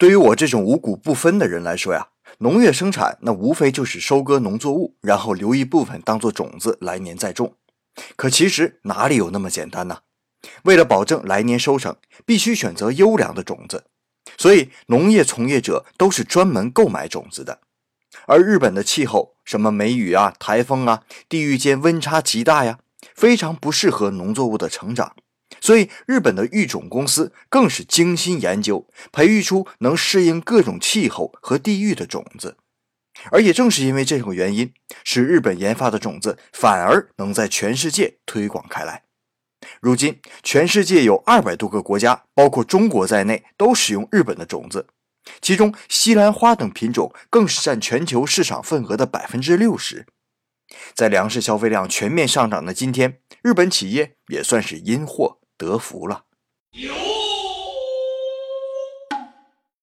对于我这种五谷不分的人来说呀，农业生产那无非就是收割农作物，然后留一部分当做种子，来年再种。可其实哪里有那么简单呢？为了保证来年收成，必须选择优良的种子，所以农业从业者都是专门购买种子的。而日本的气候，什么梅雨啊、台风啊，地域间温差极大呀，非常不适合农作物的成长。所以，日本的育种公司更是精心研究，培育出能适应各种气候和地域的种子。而也正是因为这种原因，使日本研发的种子反而能在全世界推广开来。如今，全世界有二百多个国家，包括中国在内，都使用日本的种子。其中，西兰花等品种更是占全球市场份额的百分之六十。在粮食消费量全面上涨的今天，日本企业也算是因祸得福了。